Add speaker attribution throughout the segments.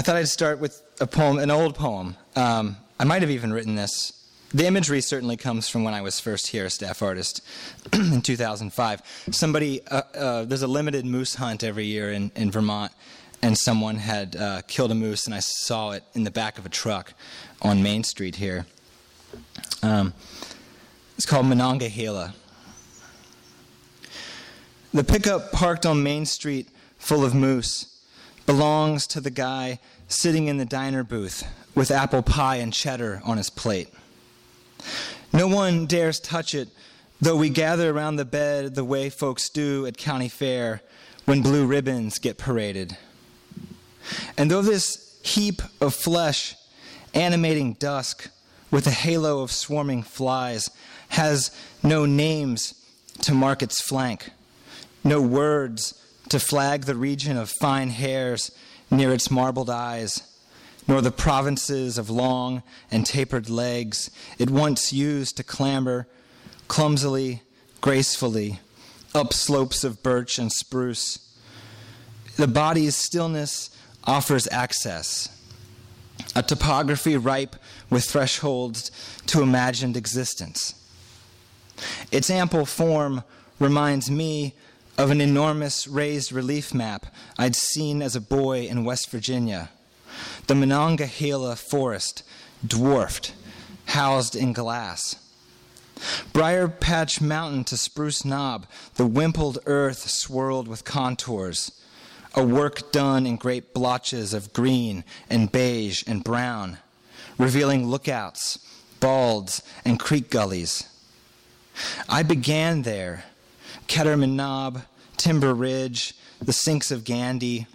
Speaker 1: I thought I'd start with a poem, an old poem. Um, I might have even written this. The imagery certainly comes from when I was first here staff artist in 2005. Somebody, uh, uh, there's a limited moose hunt every year in, in Vermont, and someone had uh, killed a moose, and I saw it in the back of a truck on Main Street here. Um, it's called Monongahela. The pickup parked on Main Street full of moose belongs to the guy sitting in the diner booth with apple pie and cheddar on his plate. No one dares touch it, though we gather around the bed the way folks do at county fair when blue ribbons get paraded. And though this heap of flesh, animating dusk with a halo of swarming flies, has no names to mark its flank, no words to flag the region of fine hairs near its marbled eyes, nor the provinces of long and tapered legs it once used to clamber clumsily, gracefully, up slopes of birch and spruce. The body's stillness offers access, a topography ripe with thresholds to imagined existence. Its ample form reminds me of an enormous raised relief map I'd seen as a boy in West Virginia. The Monongahela Forest, dwarfed, housed in glass. Briar Patch Mountain to Spruce Knob, the wimpled earth swirled with contours, a work done in great blotches of green and beige and brown, revealing lookouts, balds, and creek gullies. I began there, Ketterman Knob, Timber Ridge, the sinks of Gandy,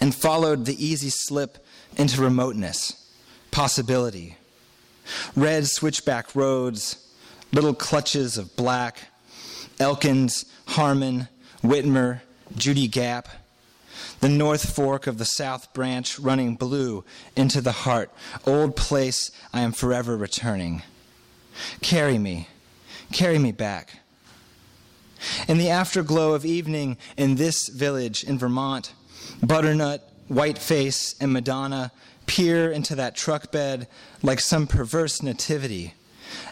Speaker 1: and followed the easy slip into remoteness, possibility. Red switchback roads, little clutches of black, Elkins, Harmon, Whitmer, Judy Gap, the north fork of the south branch running blue into the heart, old place I am forever returning. Carry me, carry me back. In the afterglow of evening in this village in Vermont, Butternut, Whiteface, and Madonna peer into that truck bed like some perverse nativity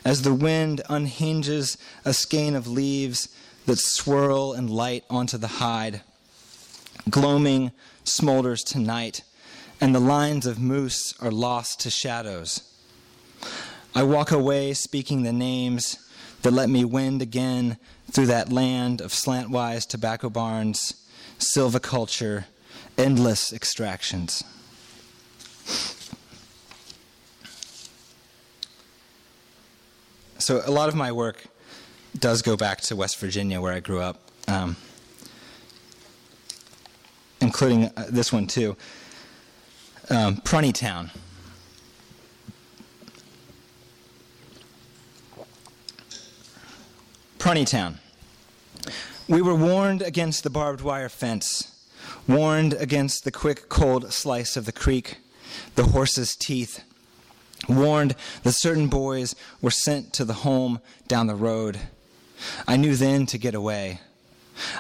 Speaker 1: as the wind unhinges a skein of leaves that swirl and light onto the hide. Gloaming smolders to night, and the lines of moose are lost to shadows. I walk away speaking the names that let me wend again through that land of slantwise tobacco barns, silviculture, endless extractions. So, a lot of my work does go back to West Virginia, where I grew up, um, including uh, this one too um, Town. Town. We were warned against the barbed wire fence, warned against the quick, cold slice of the creek, the horse's teeth, warned that certain boys were sent to the home down the road. I knew then to get away.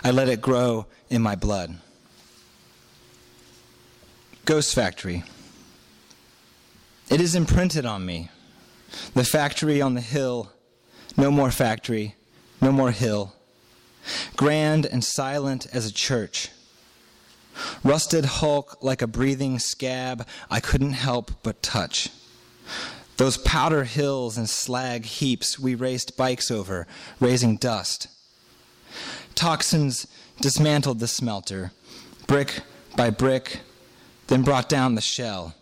Speaker 1: I let it grow in my blood. Ghost Factory. It is imprinted on me. The factory on the hill, no more factory, no more hill, grand and silent as a church. Rusted hulk like a breathing scab I couldn't help but touch. Those powder hills and slag heaps we raced bikes over, raising dust. Toxins dismantled the smelter, brick by brick, then brought down the shell.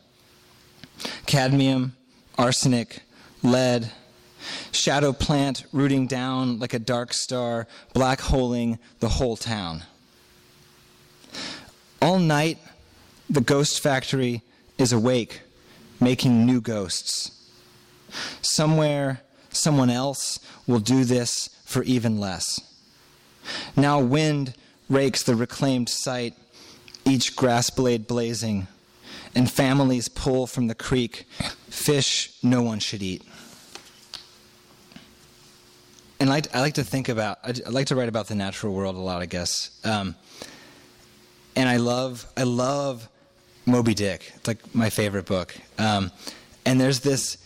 Speaker 1: Cadmium, arsenic, lead, shadow plant rooting down like a dark star, black holing the whole town. All night, the ghost factory is awake, making new ghosts. Somewhere, someone else will do this for even less. Now, wind rakes the reclaimed site, each grass blade blazing, and families pull from the creek fish no one should eat and I like, I like to think about, I, like to write about the natural world a lot, I guess. Um, and I love, I love Moby Dick. It's like my favorite book. Um, and there's this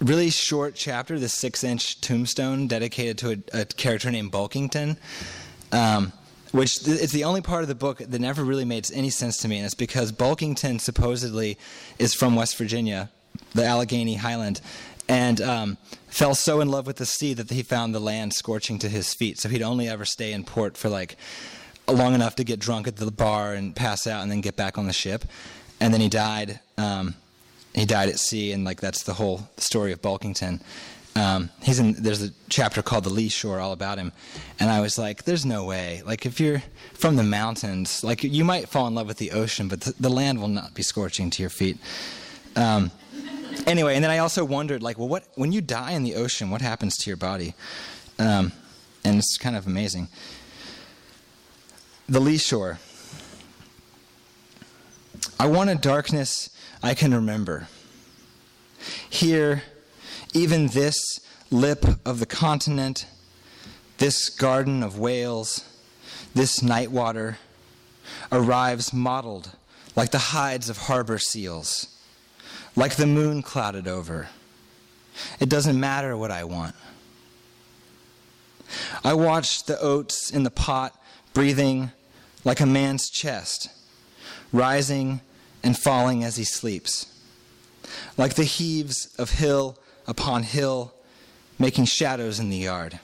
Speaker 1: really short chapter, this six inch tombstone dedicated to a, a character named Bulkington. Um, which th- it's the only part of the book that never really made any sense to me, and it's because Bulkington supposedly is from West Virginia, the Allegheny Highland, and um, fell so in love with the sea that he found the land scorching to his feet. So he'd only ever stay in port for like long enough to get drunk at the bar and pass out, and then get back on the ship. And then he died. Um, he died at sea, and like that's the whole story of Bulkington. Um, he's in. There's a chapter called "The Lee Shore," all about him, and I was like, "There's no way. Like, if you're from the mountains, like you might fall in love with the ocean, but the, the land will not be scorching to your feet." Um, anyway, and then I also wondered, like, well, what when you die in the ocean, what happens to your body? Um, and it's kind of amazing. The Lee Shore. I want a darkness I can remember. Here even this lip of the continent, this garden of whales, this night water, arrives mottled like the hides of harbor seals, like the moon clouded over. It doesn't matter what I want. I watch the oats in the pot breathing like a man's chest, rising and falling as he sleeps, like the heaves of hill upon hill, making shadows in the yard.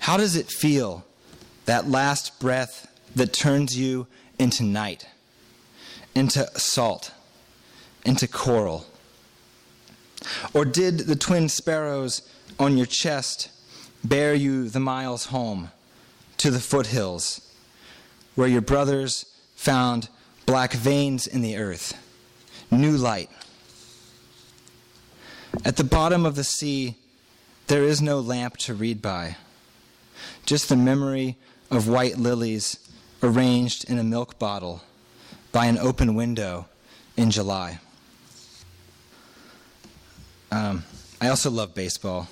Speaker 1: How does it feel, that last breath that turns you into night, into salt, into coral? Or did the twin sparrows on your chest bear you the miles home to the foothills where your brothers found black veins in the earth, new light? At the bottom of the sea, there is no lamp to read by, just the memory of white lilies arranged in a milk bottle by an open window in July. Um, I also love baseball.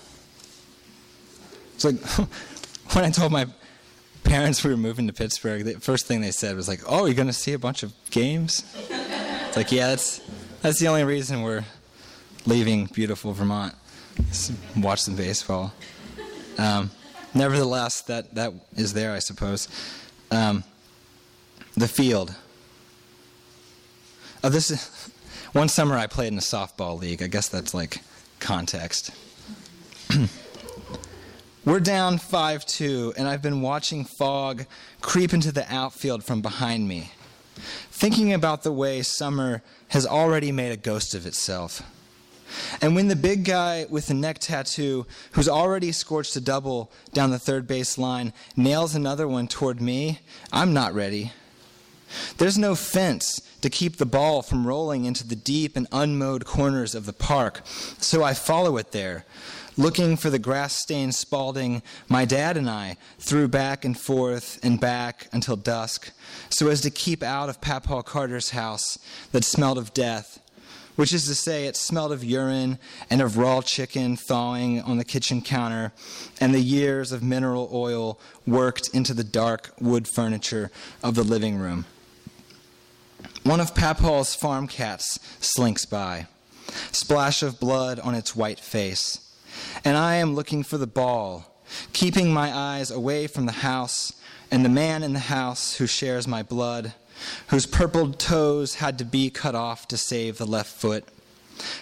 Speaker 1: It's like when I told my parents we were moving to Pittsburgh, the first thing they said was like, "Oh, you're going to see a bunch of games?" it's like, yeah, that's that's the only reason we're leaving beautiful Vermont, watch some baseball. Um, nevertheless, that, that is there, I suppose. Um, the field. Oh, this is, one summer I played in a softball league. I guess that's like context. We're down 5 2, and I've been watching fog creep into the outfield from behind me, thinking about the way summer has already made a ghost of itself. And when the big guy with the neck tattoo, who's already scorched a double down the third base line, nails another one toward me, I'm not ready. There's no fence to keep the ball from rolling into the deep and unmowed corners of the park, so I follow it there, looking for the grass stained Spalding my dad and I threw back and forth and back until dusk, so as to keep out of Papaw Carter's house that smelled of death which is to say, it smelled of urine and of raw chicken thawing on the kitchen counter, and the years of mineral oil worked into the dark wood furniture of the living room. One of Papaw's farm cats slinks by, splash of blood on its white face, and I am looking for the ball, keeping my eyes away from the house and the man in the house who shares my blood whose purpled toes had to be cut off to save the left foot,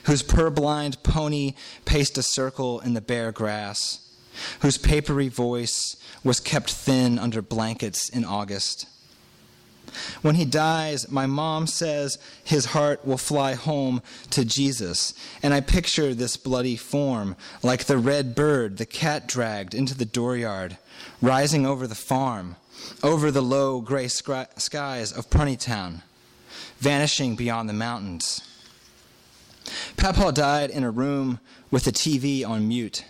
Speaker 1: whose purblind pony paced a circle in the bare grass, whose papery voice was kept thin under blankets in August. When he dies, my mom says his heart will fly home to Jesus. And I picture this bloody form, like the red bird the cat dragged into the dooryard, rising over the farm, over the low gray skies of Town, vanishing beyond the mountains. Papaw died in a room with the TV on mute.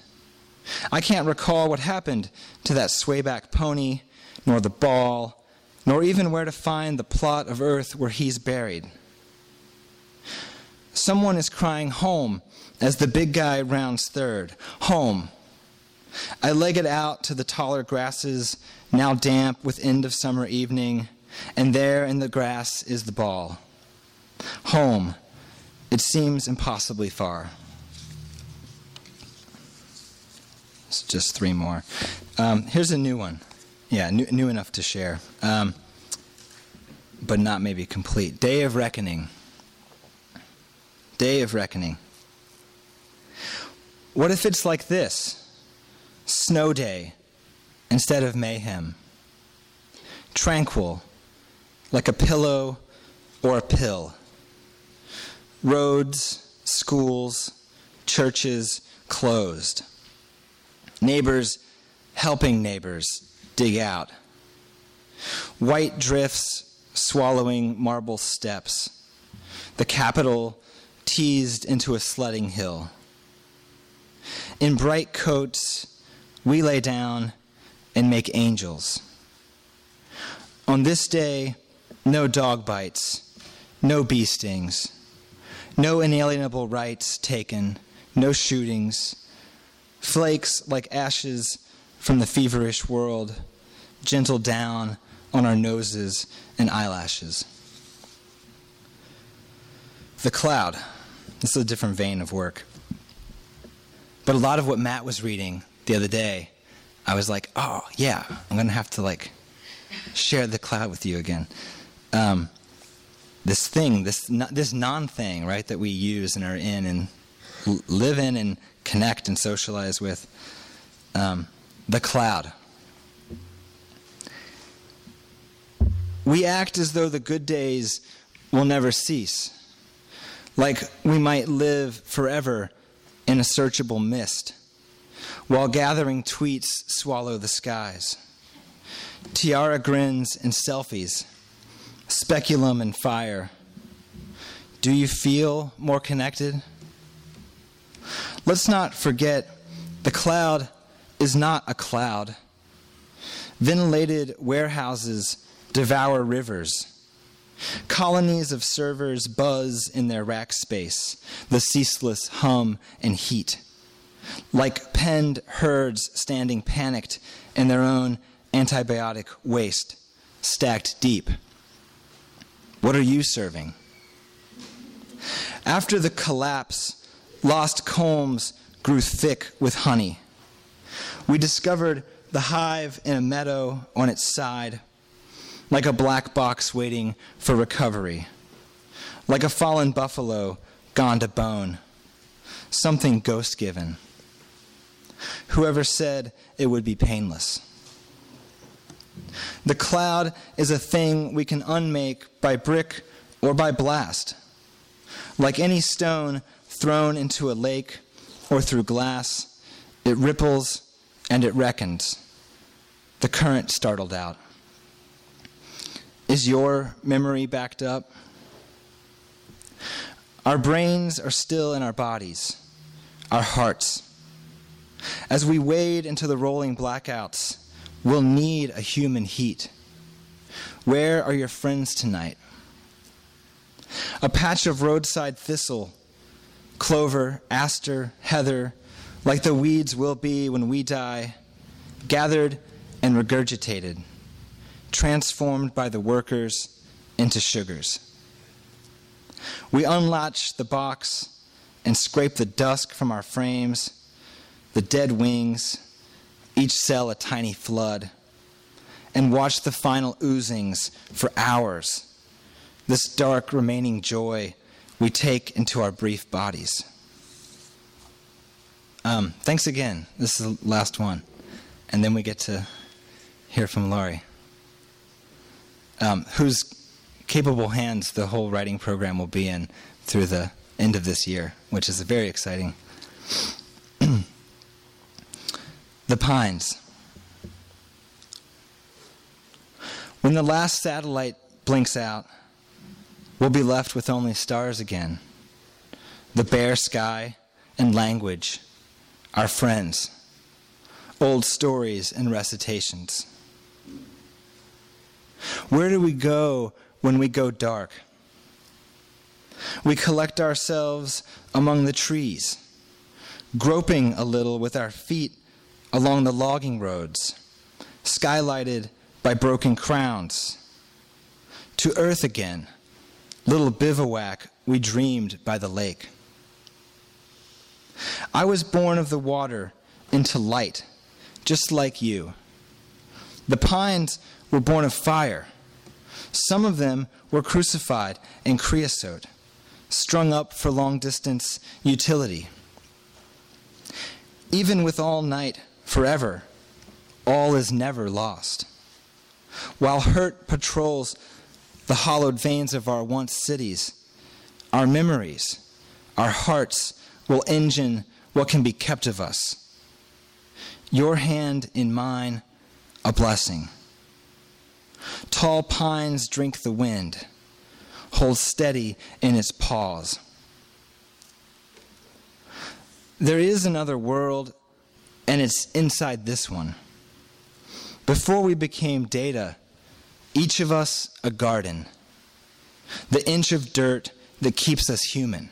Speaker 1: I can't recall what happened to that swayback pony, nor the ball, nor even where to find the plot of earth where he's buried. Someone is crying home as the big guy rounds third. Home. I leg it out to the taller grasses now damp with end of summer evening, and there in the grass is the ball. Home, it seems impossibly far. It's just three more. Um, here's a new one. Yeah, new, new enough to share, um, but not maybe complete. Day of Reckoning. Day of Reckoning. What if it's like this? Snow day instead of mayhem. Tranquil, like a pillow or a pill. Roads, schools, churches closed. Neighbors helping neighbors dig out. White drifts swallowing marble steps. The capital teased into a sledding hill. In bright coats, we lay down and make angels. On this day, no dog bites, no bee stings, no inalienable rights taken, no shootings, flakes like ashes from the feverish world, gentle down on our noses and eyelashes. The cloud. This is a different vein of work. But a lot of what Matt was reading the other day, I was like, oh, yeah, I'm going to have to like share the cloud with you again. Um, this thing, this, this non thing, right, that we use and are in and live in and connect and socialize with. Um, the cloud. We act as though the good days will never cease, like we might live forever in a searchable mist, while gathering tweets swallow the skies. Tiara grins and selfies, speculum and fire. Do you feel more connected? Let's not forget the cloud is not a cloud. Ventilated warehouses devour rivers. Colonies of servers buzz in their rack space, the ceaseless hum and heat. Like penned herds standing panicked in their own antibiotic waste, stacked deep. What are you serving? After the collapse, lost combs grew thick with honey. We discovered the hive in a meadow on its side, like a black box waiting for recovery, like a fallen buffalo gone to bone, something ghost given. Whoever said it would be painless. The cloud is a thing we can unmake by brick or by blast. Like any stone thrown into a lake or through glass, it ripples and it reckons. The current startled out. Is your memory backed up? Our brains are still in our bodies, our hearts. As we wade into the rolling blackouts, we'll need a human heat. Where are your friends tonight? A patch of roadside thistle, clover, aster, heather, like the weeds will be when we die, gathered and regurgitated, transformed by the workers into sugars. We unlatch the box and scrape the dusk from our frames, the dead wings, each cell a tiny flood, and watch the final oozings for hours. This dark remaining joy we take into our brief bodies. Um, thanks again. This is the last one. And then we get to hear from Laurie, um, whose capable hands the whole writing program will be in through the end of this year, which is very exciting. the Pines. When the last satellite blinks out, we'll be left with only stars again, the bare sky and language our friends, old stories and recitations. Where do we go when we go dark? We collect ourselves among the trees, groping a little with our feet along the logging roads, skylighted by broken crowns, to earth again, little bivouac we dreamed by the lake. I was born of the water into light, just like you. The pines were born of fire. Some of them were crucified in creosote, strung up for long distance utility. Even with all night forever, all is never lost. While hurt patrols the hollowed veins of our once cities, our memories, our hearts will engine what can be kept of us. Your hand in mine, a blessing. Tall pines drink the wind, hold steady in its paws. There is another world, and it's inside this one. Before we became data, each of us a garden, the inch of dirt that keeps us human.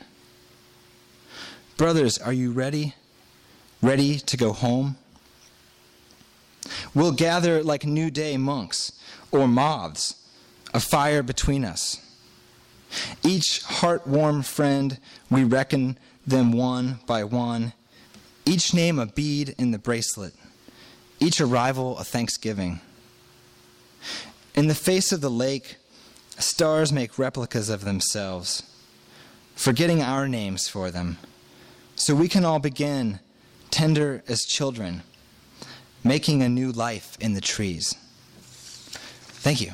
Speaker 1: Brothers, are you ready? Ready to go home? We'll gather like New Day monks or moths, a fire between us. Each heart warm friend, we reckon them one by one, each name a bead in the bracelet, each arrival a thanksgiving. In the face of the lake, stars make replicas of themselves, forgetting our names for them, so we can all begin, tender as children, making a new life in the trees. Thank you.